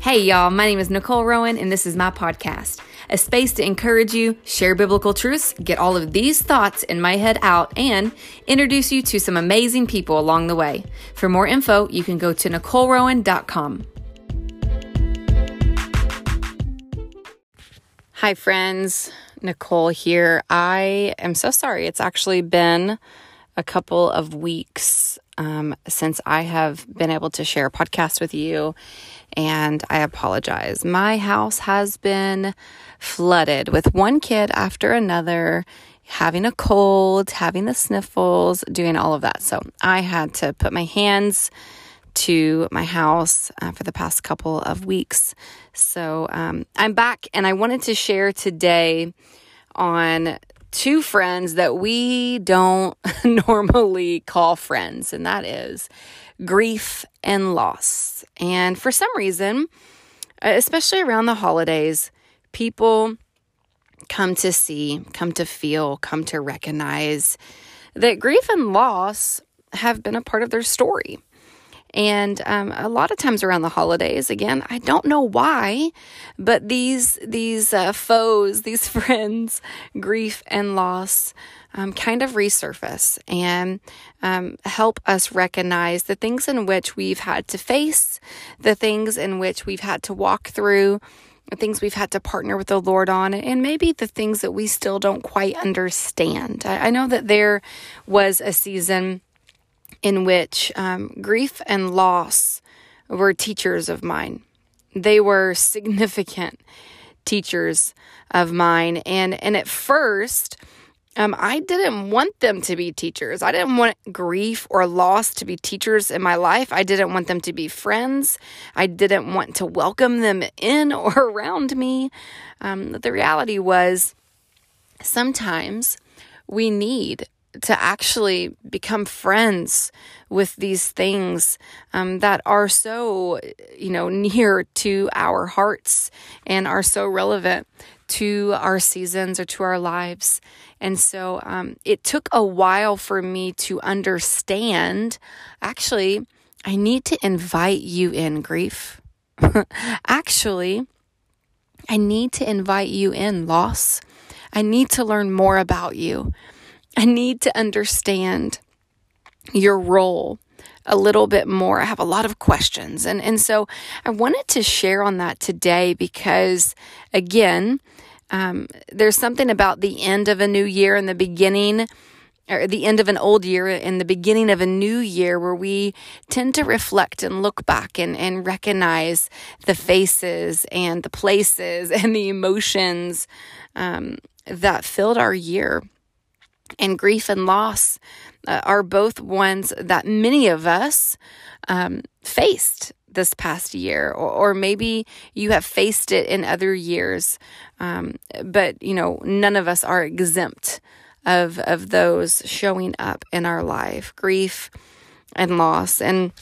Hey, y'all, my name is Nicole Rowan, and this is my podcast, a space to encourage you, share biblical truths, get all of these thoughts in my head out, and introduce you to some amazing people along the way. For more info, you can go to NicoleRowan.com. Hi, friends. Nicole here. I am so sorry. It's actually been a couple of weeks um, since I have been able to share a podcast with you, and I apologize. My house has been flooded with one kid after another having a cold, having the sniffles, doing all of that. So I had to put my hands to my house uh, for the past couple of weeks. So um, I'm back and I wanted to share today on two friends that we don't normally call friends, and that is grief and loss. And for some reason, especially around the holidays, people come to see, come to feel, come to recognize that grief and loss have been a part of their story. And um, a lot of times around the holidays, again, I don't know why, but these these uh, foes, these friends, grief and loss, um, kind of resurface and um, help us recognize the things in which we've had to face, the things in which we've had to walk through, the things we've had to partner with the Lord on, and maybe the things that we still don't quite understand. I, I know that there was a season in which um, grief and loss were teachers of mine. They were significant teachers of mine. And, and at first, um, I didn't want them to be teachers. I didn't want grief or loss to be teachers in my life. I didn't want them to be friends. I didn't want to welcome them in or around me. Um, the reality was sometimes we need to actually become friends with these things um, that are so, you know, near to our hearts and are so relevant to our seasons or to our lives. And so um, it took a while for me to understand actually, I need to invite you in grief. actually, I need to invite you in loss. I need to learn more about you. I need to understand your role a little bit more. I have a lot of questions. And, and so I wanted to share on that today because, again, um, there's something about the end of a new year and the beginning or the end of an old year and the beginning of a new year where we tend to reflect and look back and, and recognize the faces and the places and the emotions um, that filled our year and grief and loss uh, are both ones that many of us um, faced this past year, or, or, maybe you have faced it in other years. Um, but you know, none of us are exempt of of those showing up in our life, grief and loss. And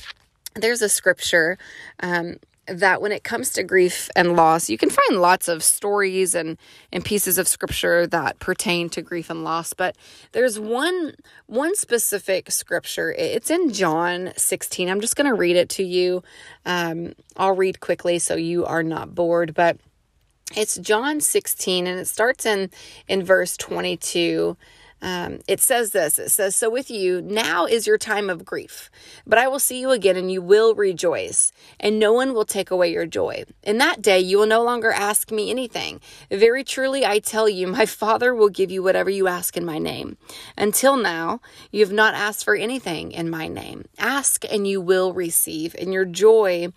there's a scripture um, that when it comes to grief and loss, you can find lots of stories and, and pieces of scripture that pertain to grief and loss. But there's one one specific scripture. It's in John 16. I'm just going to read it to you. Um, I'll read quickly so you are not bored. But it's John 16, and it starts in in verse 22 um, it says this it says, So with you, now is your time of grief, but I will see you again and you will rejoice, and no one will take away your joy. In that day, you will no longer ask me anything. Very truly, I tell you, my Father will give you whatever you ask in my name. Until now, you have not asked for anything in my name. Ask and you will receive, and your joy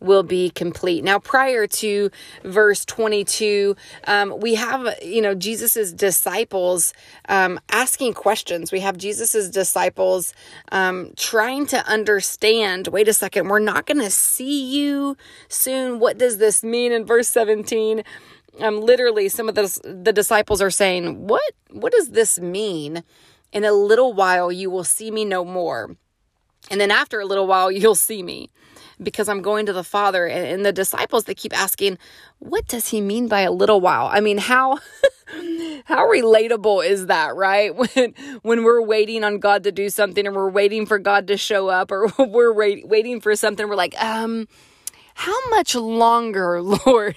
will be complete. Now, prior to verse 22, um, we have, you know, Jesus's disciples um, asking questions. We have Jesus's disciples um, trying to understand wait a second, we're not going to see you soon. What does this mean in verse 17? Um, literally, some of the, the disciples are saying, What, what does this mean? In a little while, you will see me no more. And then after a little while, you'll see me because I'm going to the Father. And, and the disciples, they keep asking, what does he mean by a little while? I mean, how how relatable is that, right? When when we're waiting on God to do something and we're waiting for God to show up or we're wait, waiting for something, we're like, um, how much longer, Lord?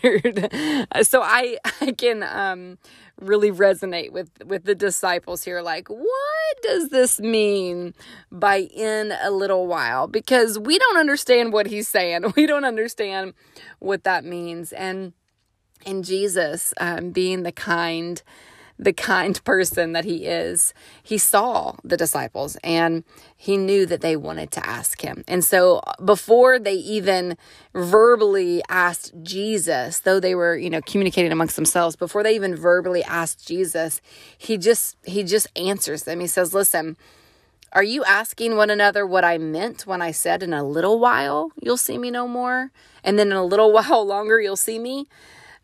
so I, I can, um, really resonate with with the disciples here like what does this mean by in a little while? Because we don't understand what he's saying. We don't understand what that means. And and jesus um, being the kind the kind person that he is, he saw the disciples and he knew that they wanted to ask him. And so uh, before they even verbally asked Jesus, though they were, you know, communicating amongst themselves, before they even verbally asked Jesus, he just he just answers them. He says, "Listen, are you asking one another what I meant when I said in a little while you'll see me no more and then in a little while longer you'll see me?"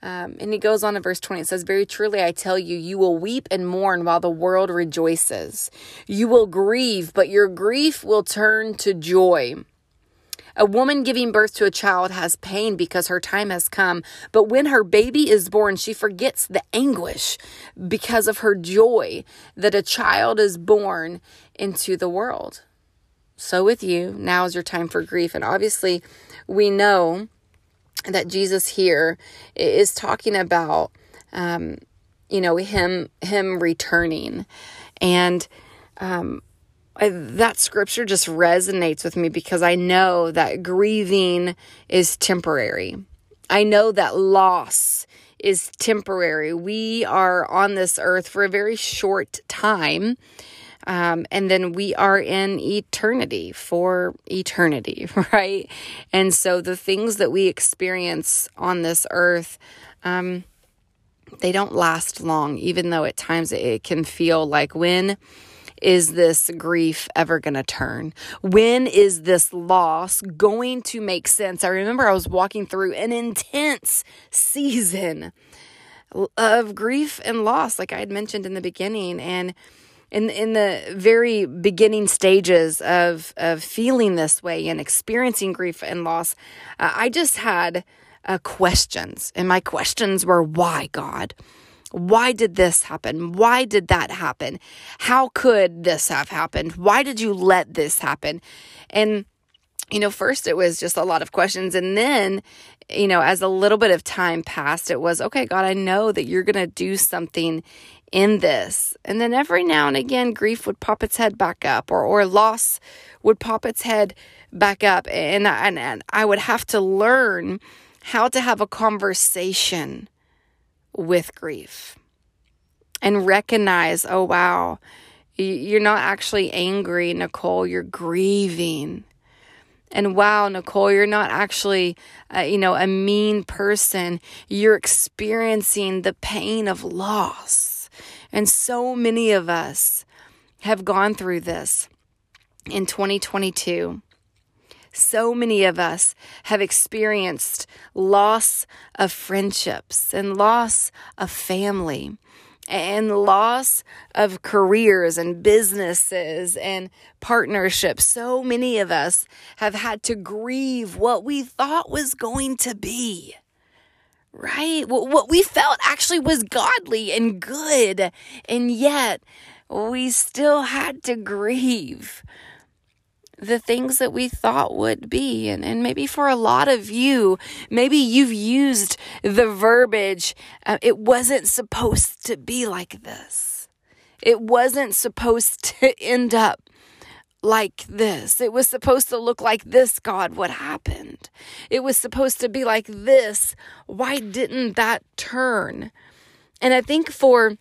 Um, and he goes on in verse 20. It says, Very truly I tell you, you will weep and mourn while the world rejoices. You will grieve, but your grief will turn to joy. A woman giving birth to a child has pain because her time has come, but when her baby is born, she forgets the anguish because of her joy that a child is born into the world. So, with you, now is your time for grief. And obviously, we know that Jesus here is talking about, um, you know, him him returning, and um, I, that scripture just resonates with me because I know that grieving is temporary. I know that loss is temporary. We are on this earth for a very short time. Um, and then we are in eternity for eternity, right? And so the things that we experience on this earth, um, they don't last long, even though at times it can feel like when is this grief ever going to turn? When is this loss going to make sense? I remember I was walking through an intense season of grief and loss, like I had mentioned in the beginning. And in in the very beginning stages of of feeling this way and experiencing grief and loss, uh, I just had uh, questions, and my questions were, "Why, God? Why did this happen? Why did that happen? How could this have happened? Why did you let this happen?" And you know, first it was just a lot of questions, and then you know, as a little bit of time passed, it was okay, God, I know that you're going to do something in this. And then every now and again, grief would pop its head back up, or, or loss would pop its head back up. And, and, and I would have to learn how to have a conversation with grief and recognize, oh, wow, you're not actually angry, Nicole, you're grieving. And wow, Nicole, you're not actually, uh, you know, a mean person. You're experiencing the pain of loss. And so many of us have gone through this in 2022. So many of us have experienced loss of friendships and loss of family and loss of careers and businesses and partnerships. So many of us have had to grieve what we thought was going to be right? What we felt actually was godly and good, and yet we still had to grieve the things that we thought would be. And, and maybe for a lot of you, maybe you've used the verbiage, uh, it wasn't supposed to be like this. It wasn't supposed to end up like this. It was supposed to look like this, God. What happened? It was supposed to be like this. Why didn't that turn? And I think for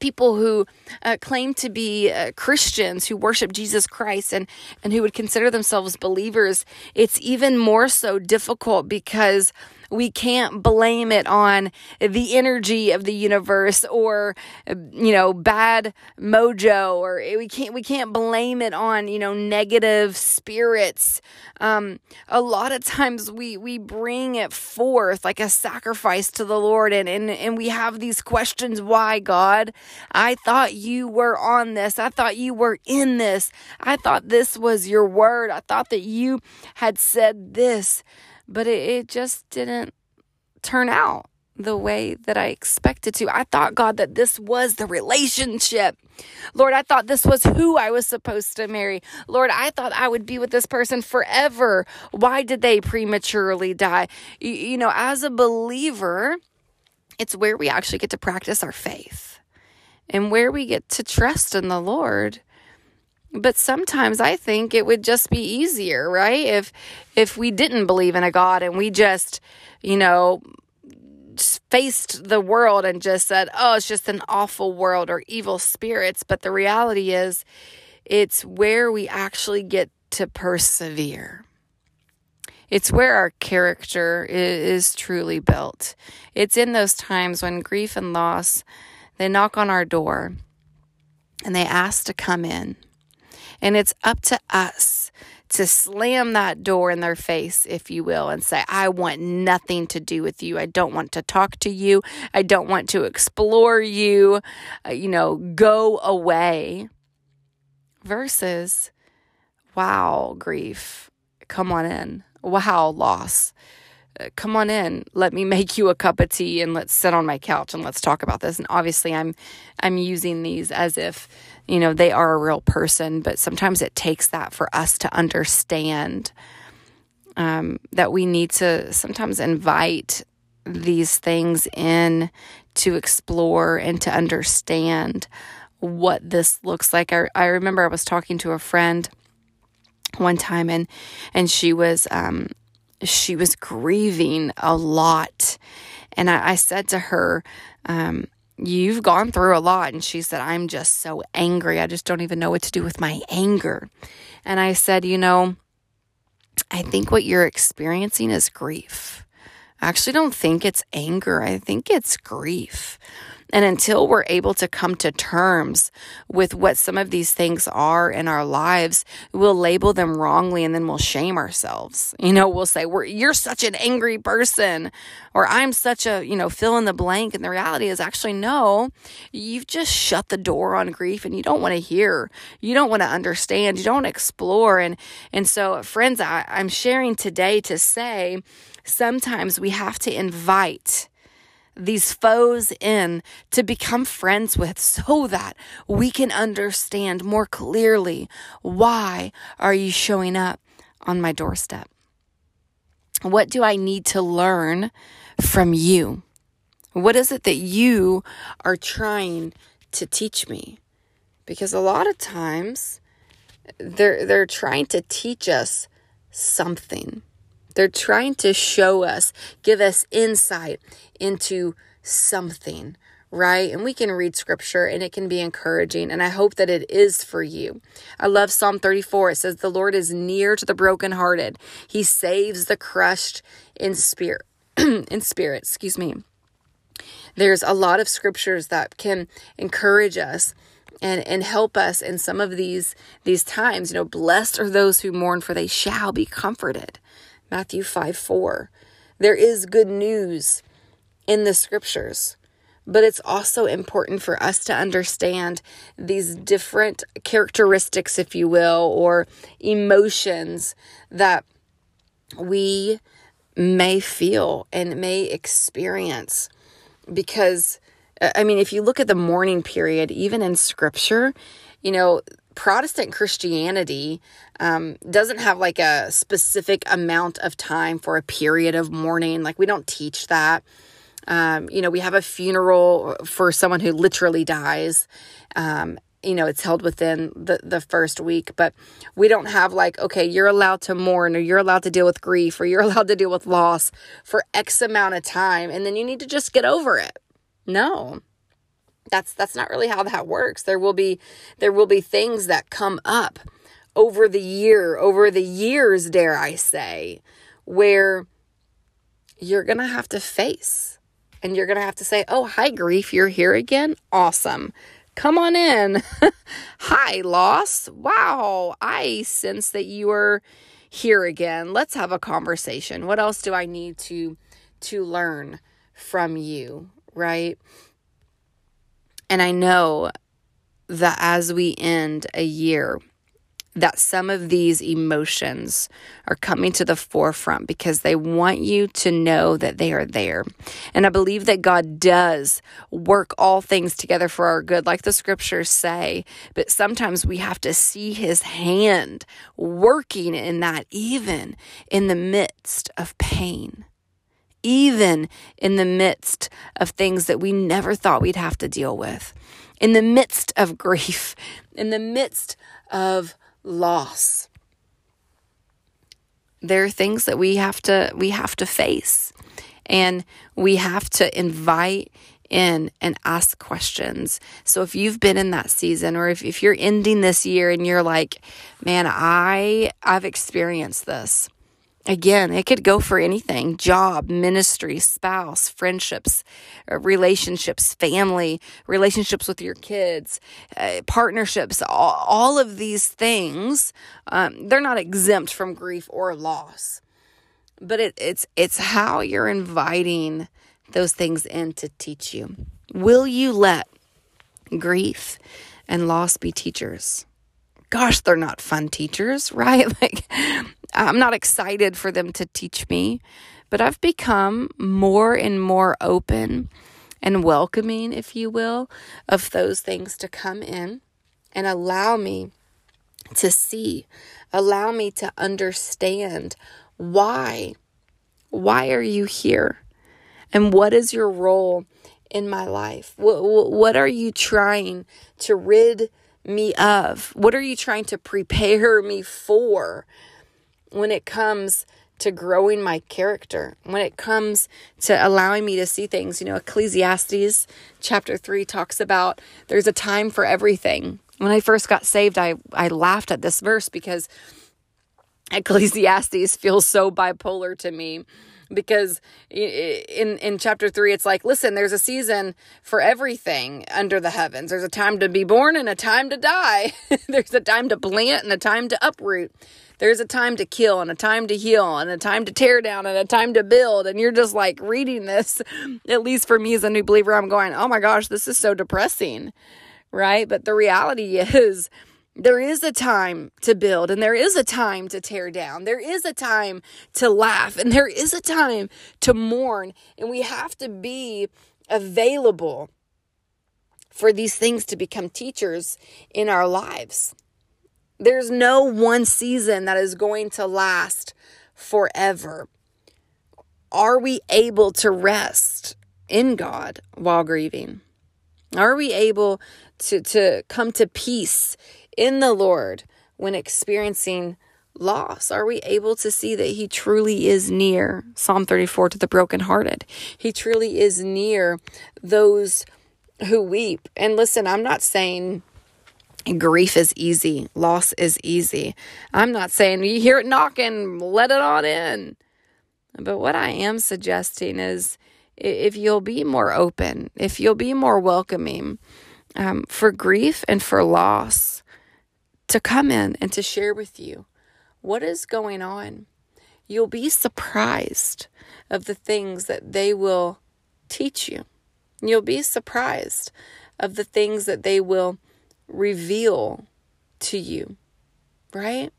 people who uh, claim to be uh, Christians who worship Jesus Christ and and who would consider themselves believers, it's even more so difficult because we can't blame it on the energy of the universe or you know bad mojo or we can't we can't blame it on you know negative spirits. Um, a lot of times we we bring it forth like a sacrifice to the lord and and, and we have these questions why god? I thought you were on this. I thought you were in this. I thought this was your word. I thought that you had said this but it, it just didn't turn out the way that I expected to. I thought, God, that this was the relationship. Lord, I thought this was who I was supposed to marry. Lord, I thought I would be with this person forever. Why did they prematurely die? You, know, as a believer, it's where we actually get to practice our faith and where we get to trust in the Lord. But sometimes I think it would just be easier, right? If if we didn't believe in a God and we just, you know, faced the world and just said, "Oh, it's just an awful world or evil spirits." But the reality is it's where we actually get to persevere. It's where our character is, truly built. It's in those times when grief and loss they knock on our door and they ask to come in. And it's up to us to slam that door in their face, if you will, and say, I want nothing to do with you. I don't want to talk to you. I don't want to explore you. Uh, you know, go away. Versus, wow, grief, come on in wow, loss. Uh, come on in. Let me make you a cup of tea and let's sit on my couch and let's talk about this. And obviously, I'm I'm using these as if you know they are a real person, but sometimes it takes that for us to understand um, that we need to sometimes invite these things in to explore and to understand what this looks like. I, I remember I was talking to a friend one time and and she was um she was grieving a lot and I, I said to her um you've gone through a lot. And she said i'm just so angry. I just don't even know what to do with my anger. And i said you know i think what you're experiencing is grief. I actually don't think it's anger. I think it's grief and until we're able to come to terms with what some of these things are in our lives, we'll label them wrongly and then we'll shame ourselves. You know, we'll say, we're, you're such an angry person or I'm such a, you know, fill in the blank. And the reality is actually, no, you've just shut the door on grief and you don't want to hear. You don't want to understand. You don't explore. And, and so friends, I, I'm sharing today to say, sometimes we have to invite these foes in to become friends with so that we can understand more clearly why are you showing up on my doorstep? What do I need to learn from you? What is it that you are trying to teach me? Because a lot of times they're they're trying to teach us something. They're trying to show us, give us insight into something, right? And we can read scripture and it can be encouraging. And I hope that it is for you. I love Psalm 34. It says, The Lord is near to the brokenhearted, He saves the crushed in spirit. in spirit, excuse me. There's a lot of scriptures that can encourage us and and help us in some of these these times you know blessed are those who mourn for they shall be comforted Matthew 5 4. There is good news in the scriptures, but it's also important for us to understand these different characteristics, if you will, or emotions that we may feel and may experience. Because, uh, I mean, if you look at the mourning period, even in scripture, you know, Protestant Christianity um, doesn't have like a specific amount of time for a period of mourning. Like, we don't teach that. Um, you know, we have a funeral for someone who literally dies. Um, you know, it's held within the, the first week, but we don't have like, okay, you're allowed to mourn or you're allowed to deal with grief or you're allowed to deal with loss for X amount of time and then you need to just get over it. No that's that's not really how that works. There will be there will be things that come up over the year over the years dare i say where you're going to have to face and you're going to have to say oh hi grief you're here again? Awesome. Come on in. Hi loss. Wow. I sense that you are here again. Let's have a conversation. What else do i need to to learn from you? Right and I know that as we end a year, that some of these emotions are coming to the forefront because they want you to know that they are there. And I believe that God does work all things together for our good, like the scriptures say. But sometimes we have to see his hand working in that, even in the midst of pain. Even in the midst of things that we never thought we'd have to deal with, in the midst of grief, in the midst of loss. There are things that we have to we have to face and we have to invite in and ask questions. So if you've been in that season or if, if you're ending this year and you're like, man, I I've experienced this. Again, it could go for anything job, ministry, spouse, friendships, uh, relationships, family, relationships with your kids, uh, partnerships, all, all, of these things. Um, they're not exempt from grief or loss, but it, it's, it's how you're inviting those things in to teach you. Will you let grief and loss be teachers? Gosh, they're not fun teachers, right? Like, I'm not excited for them to teach me, but I've become more and more open and welcoming, if you will, of those things to come in and allow me to see, allow me to understand why. Why are you here? And what is your role in my life? What, what are you trying to rid me of? What are you trying to prepare me for? when it comes to growing my character, when it comes to allowing me to see things. You know, Ecclesiastes chapter 3 talks about there's a time for everything. When I first got saved, I, I laughed at this verse because Ecclesiastes feels so bipolar to me because in in chapter 3 it's like listen there's a season for everything under the heavens there's a time to be born and a time to die there's a time to plant and a time to uproot there's a time to kill and a time to heal and a time to tear down and a time to build. And you're just like reading this, at least for me as a new believer, I'm going, oh my gosh, this is so depressing, right? But the reality is, there is a time to build and there is a time to tear down. There is a time to laugh and there is a time to mourn. And we have to be available for these things to become teachers in our lives. There's no one season that is going to last forever. Are we able to rest in God while grieving? Are we able to, to come to peace in the Lord when experiencing loss? Are we able to see that He truly is near? Psalm 34 to the brokenhearted. He truly is near those who weep. And listen, I'm not saying grief is easy, loss is easy. I'm not saying you hear it knocking, let it on in. But what I am suggesting is if you'll be more open, if you'll be more welcoming um, for grief and for loss to come in and to share with you what is going on, you'll be surprised of the things that they will teach you. You'll be surprised of the things that they will reveal to you, right?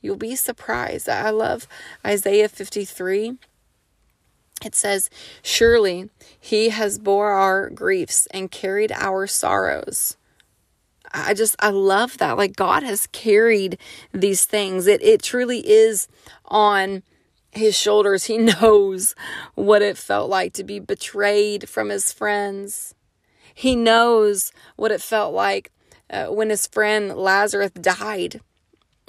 You'll be surprised. I love Isaiah 53. It says, Surely he has bore our griefs and carried our sorrows. I just, I love that. Like God has carried these things. It, it truly is on his shoulders. He knows what it felt like to be betrayed from his friends, he knows what it felt like uh, when his friend Lazarus died.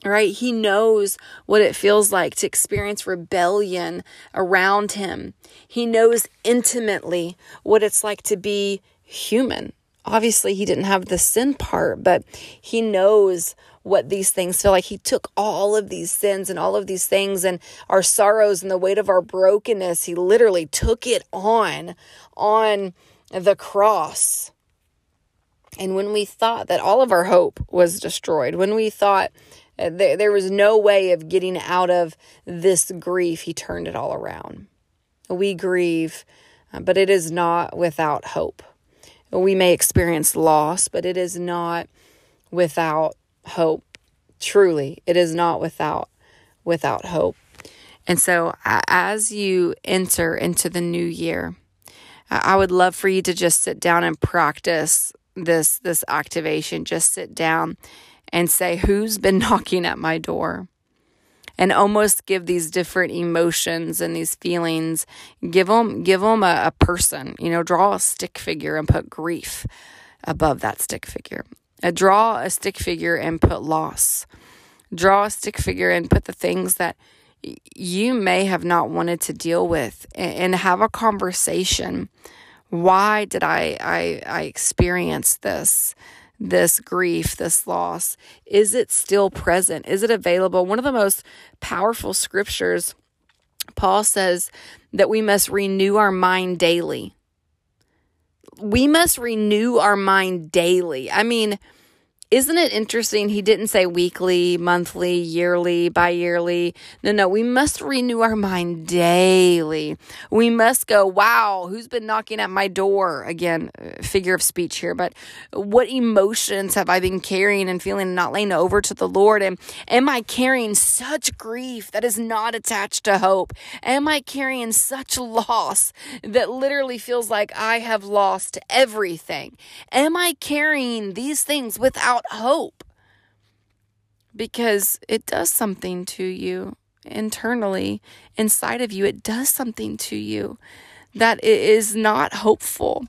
Right? He knows what it feels like to experience rebellion around him. He knows intimately what it's like to be human. Obviously, he didn't have the sin part, but he knows what these things feel like. He took all of these sins and all of these things and our sorrows and the weight of our brokenness. He literally took it on, on the cross. And when we thought that all of our hope was destroyed, when we thought there, there was no way of getting out of this grief, he turned it all around. We grieve, uh, but it is not without hope. We may experience loss, but it is not without hope. Truly, it is not without without hope. And so, as you enter into the new year, I would love for you to just sit down and practice this this activation. Just sit down and say, "Who's been knocking at my door?" And almost give these different emotions and these feelings. Give them give them a, a person. You know, draw a stick figure and put grief above that stick figure. Uh, draw a stick figure and put loss. Draw a stick figure and put the things that you may have not wanted to deal with and, have a conversation. Why did I, I, I experience this? This grief, this loss? Is it still present? Is it available? One of the most powerful scriptures, Paul says that we must renew our mind daily. We must renew our mind daily. I mean, isn't it interesting? He didn't say weekly, monthly, yearly, bi yearly. No, no, we must renew our mind daily. We must go, wow, who's been knocking at my door? Again, uh, figure of speech here, but what emotions have I been carrying and feeling and not laying over to the Lord? And am I carrying such grief that is not attached to hope? Am I carrying such loss that literally feels like I have lost everything? Am I carrying these things without hope because it does something to you internally inside of you. It does something to you that it is not hopeful.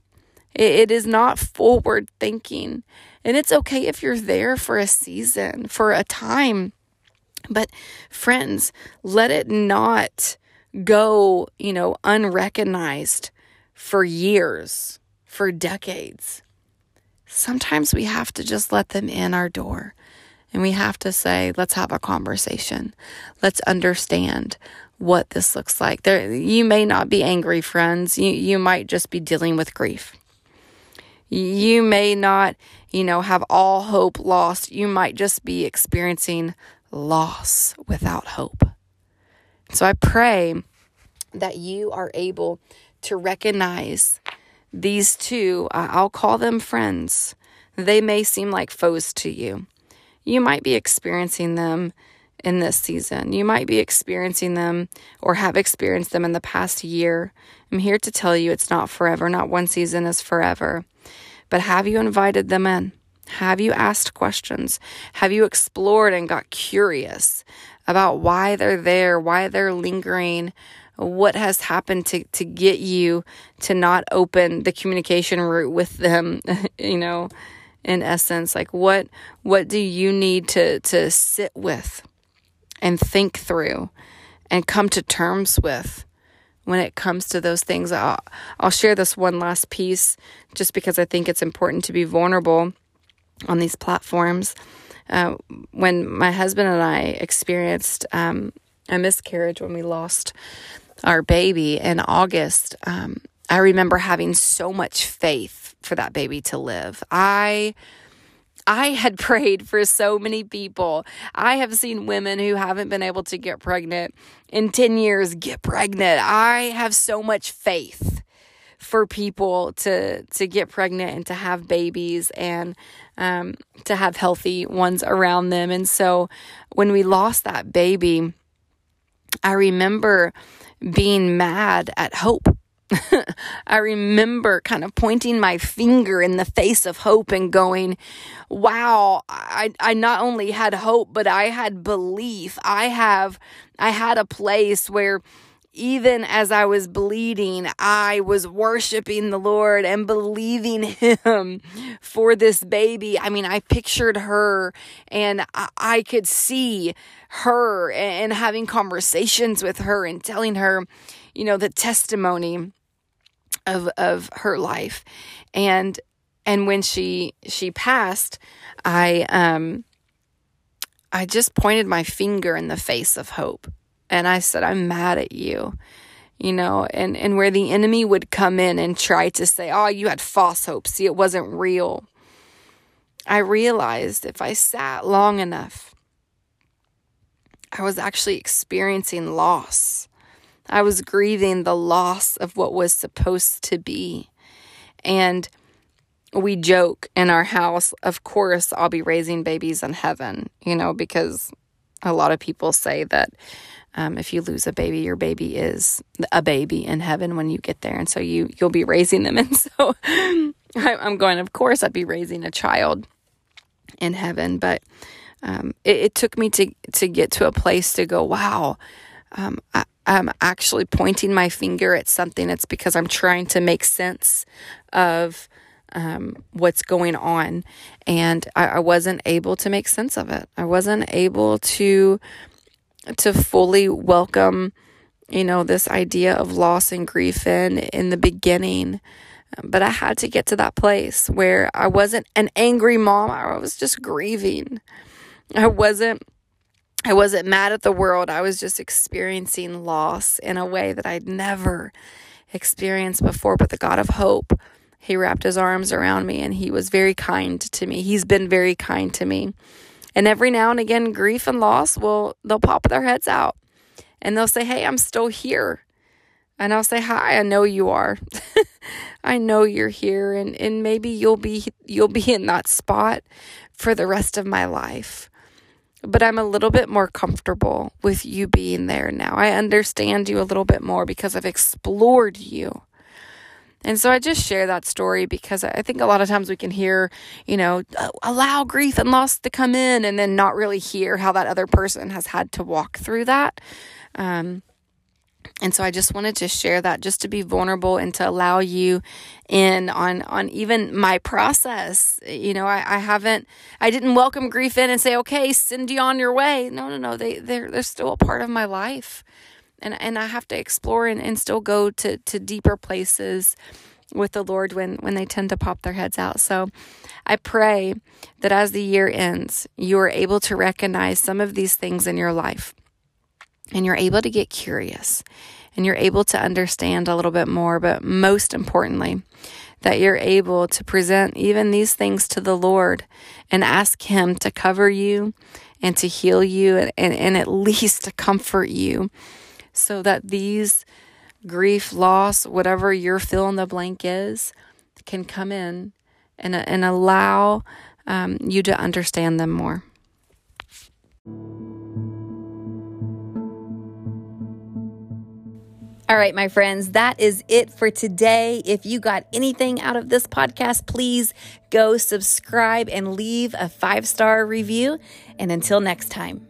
It is not forward thinking. And it's okay if you're there for a season, for a time. But friends, let it not go, you know, unrecognized for years, for decades sometimes we have to just let them in our door and we have to say, let's have a conversation. Let's understand what this looks like. There, you may not be angry, friends. You, you might just be dealing with grief. You may not, you know, have all hope lost. You might just be experiencing loss without hope. So I pray that you are able to recognize these two, I'll call them friends. They may seem like foes to you. You might be experiencing them in this season. You might be experiencing them or have experienced them in the past year. I'm here to tell you it's not forever. Not one season is forever. But have you invited them in? Have you asked questions? Have you explored and got curious about why they're there, why they're lingering? What has happened to, to get you to not open the communication route with them, you know, in essence, like what, what do you need to, to sit with and think through and come to terms with when it comes to those things? I'll, I'll share this one last piece just because I think it's important to be vulnerable on these platforms. Uh, when my husband and I experienced um, a miscarriage when we lost our baby in August, um, I remember having so much faith for that baby to live. I I had prayed for so many people. I have seen women who haven't been able to get pregnant in 10 years get pregnant. I have so much faith for people to to get pregnant and to have babies and um, to have healthy ones around them. And so when we lost that baby, I remember being mad at hope. I remember kind of pointing my finger in the face of hope and going, wow, I, I not only had hope, but I had belief. I have, I had a place where even as I was bleeding, I was worshiping the Lord and believing Him for this baby. I mean, I pictured her and I, could see her and, and having conversations with her and telling her, you know, the testimony of of her life. And and when she she passed, I um I just pointed my finger in the face of hope and I said, I'm mad at you. You know, and, and where the enemy would come in and try to say, Oh, you had false hope. See, it wasn't real. I realized if I sat long enough, I was actually experiencing loss. I was grieving the loss of what was supposed to be. And we joke in our house, of course, I'll be raising babies in heaven, you know, because a lot of people say that um, if you lose a baby, your baby is a baby in heaven when you get there, and so you you'll be raising them. And so I'm going. Of course, I'd be raising a child in heaven, but um, it, it, took me to to get to a place to go. Wow, um, I, I'm actually pointing my finger at something. It's because I'm trying to make sense of um, what's going on, and I, I wasn't able to make sense of it. I wasn't able to to fully welcome, you know, this idea of loss and grief in in the beginning. But I had to get to that place where I wasn't an angry mom. I was just grieving. I wasn't I wasn't mad at the world. I was just experiencing loss in a way that I'd never experienced before. But the God of hope, He wrapped His arms around me and He was very kind to me. He's been very kind to me. And every now and again, grief and loss will, they'll pop their heads out and they'll say, Hey, I'm still here. And I'll say, Hi, I know you are. I know you're here. And, and maybe you'll be, you'll be in that spot for the rest of my life. But I'm a little bit more comfortable with you being there now. I understand you a little bit more because I've explored you. And so I just share that story because I think a lot of times we can hear, you know, allow grief and loss to come in and then not really hear how that other person has had to walk through that. Um, and so I just wanted to share that just to be vulnerable and to allow you in on on even my process. You know, I, I haven't I didn't welcome grief in and say, okay, send you on your way. No, no, no. They they're they're still a part of my life and and I have to explore and, and still go to to deeper places with the Lord when when they tend to pop their heads out. So I pray that as the year ends, you are able to recognize some of these things in your life and you're able to get curious and you're able to understand a little bit more, but most importantly, that you're able to present even these things to the Lord and ask Him to cover you and to heal you and, and, and at least to comfort you so that these grief, loss, whatever your fill in the blank is, can come in and, and allow um, you to understand them more. All right, my friends, that is it for today. If you got anything out of this podcast, please go subscribe and leave a five star review. And until next time.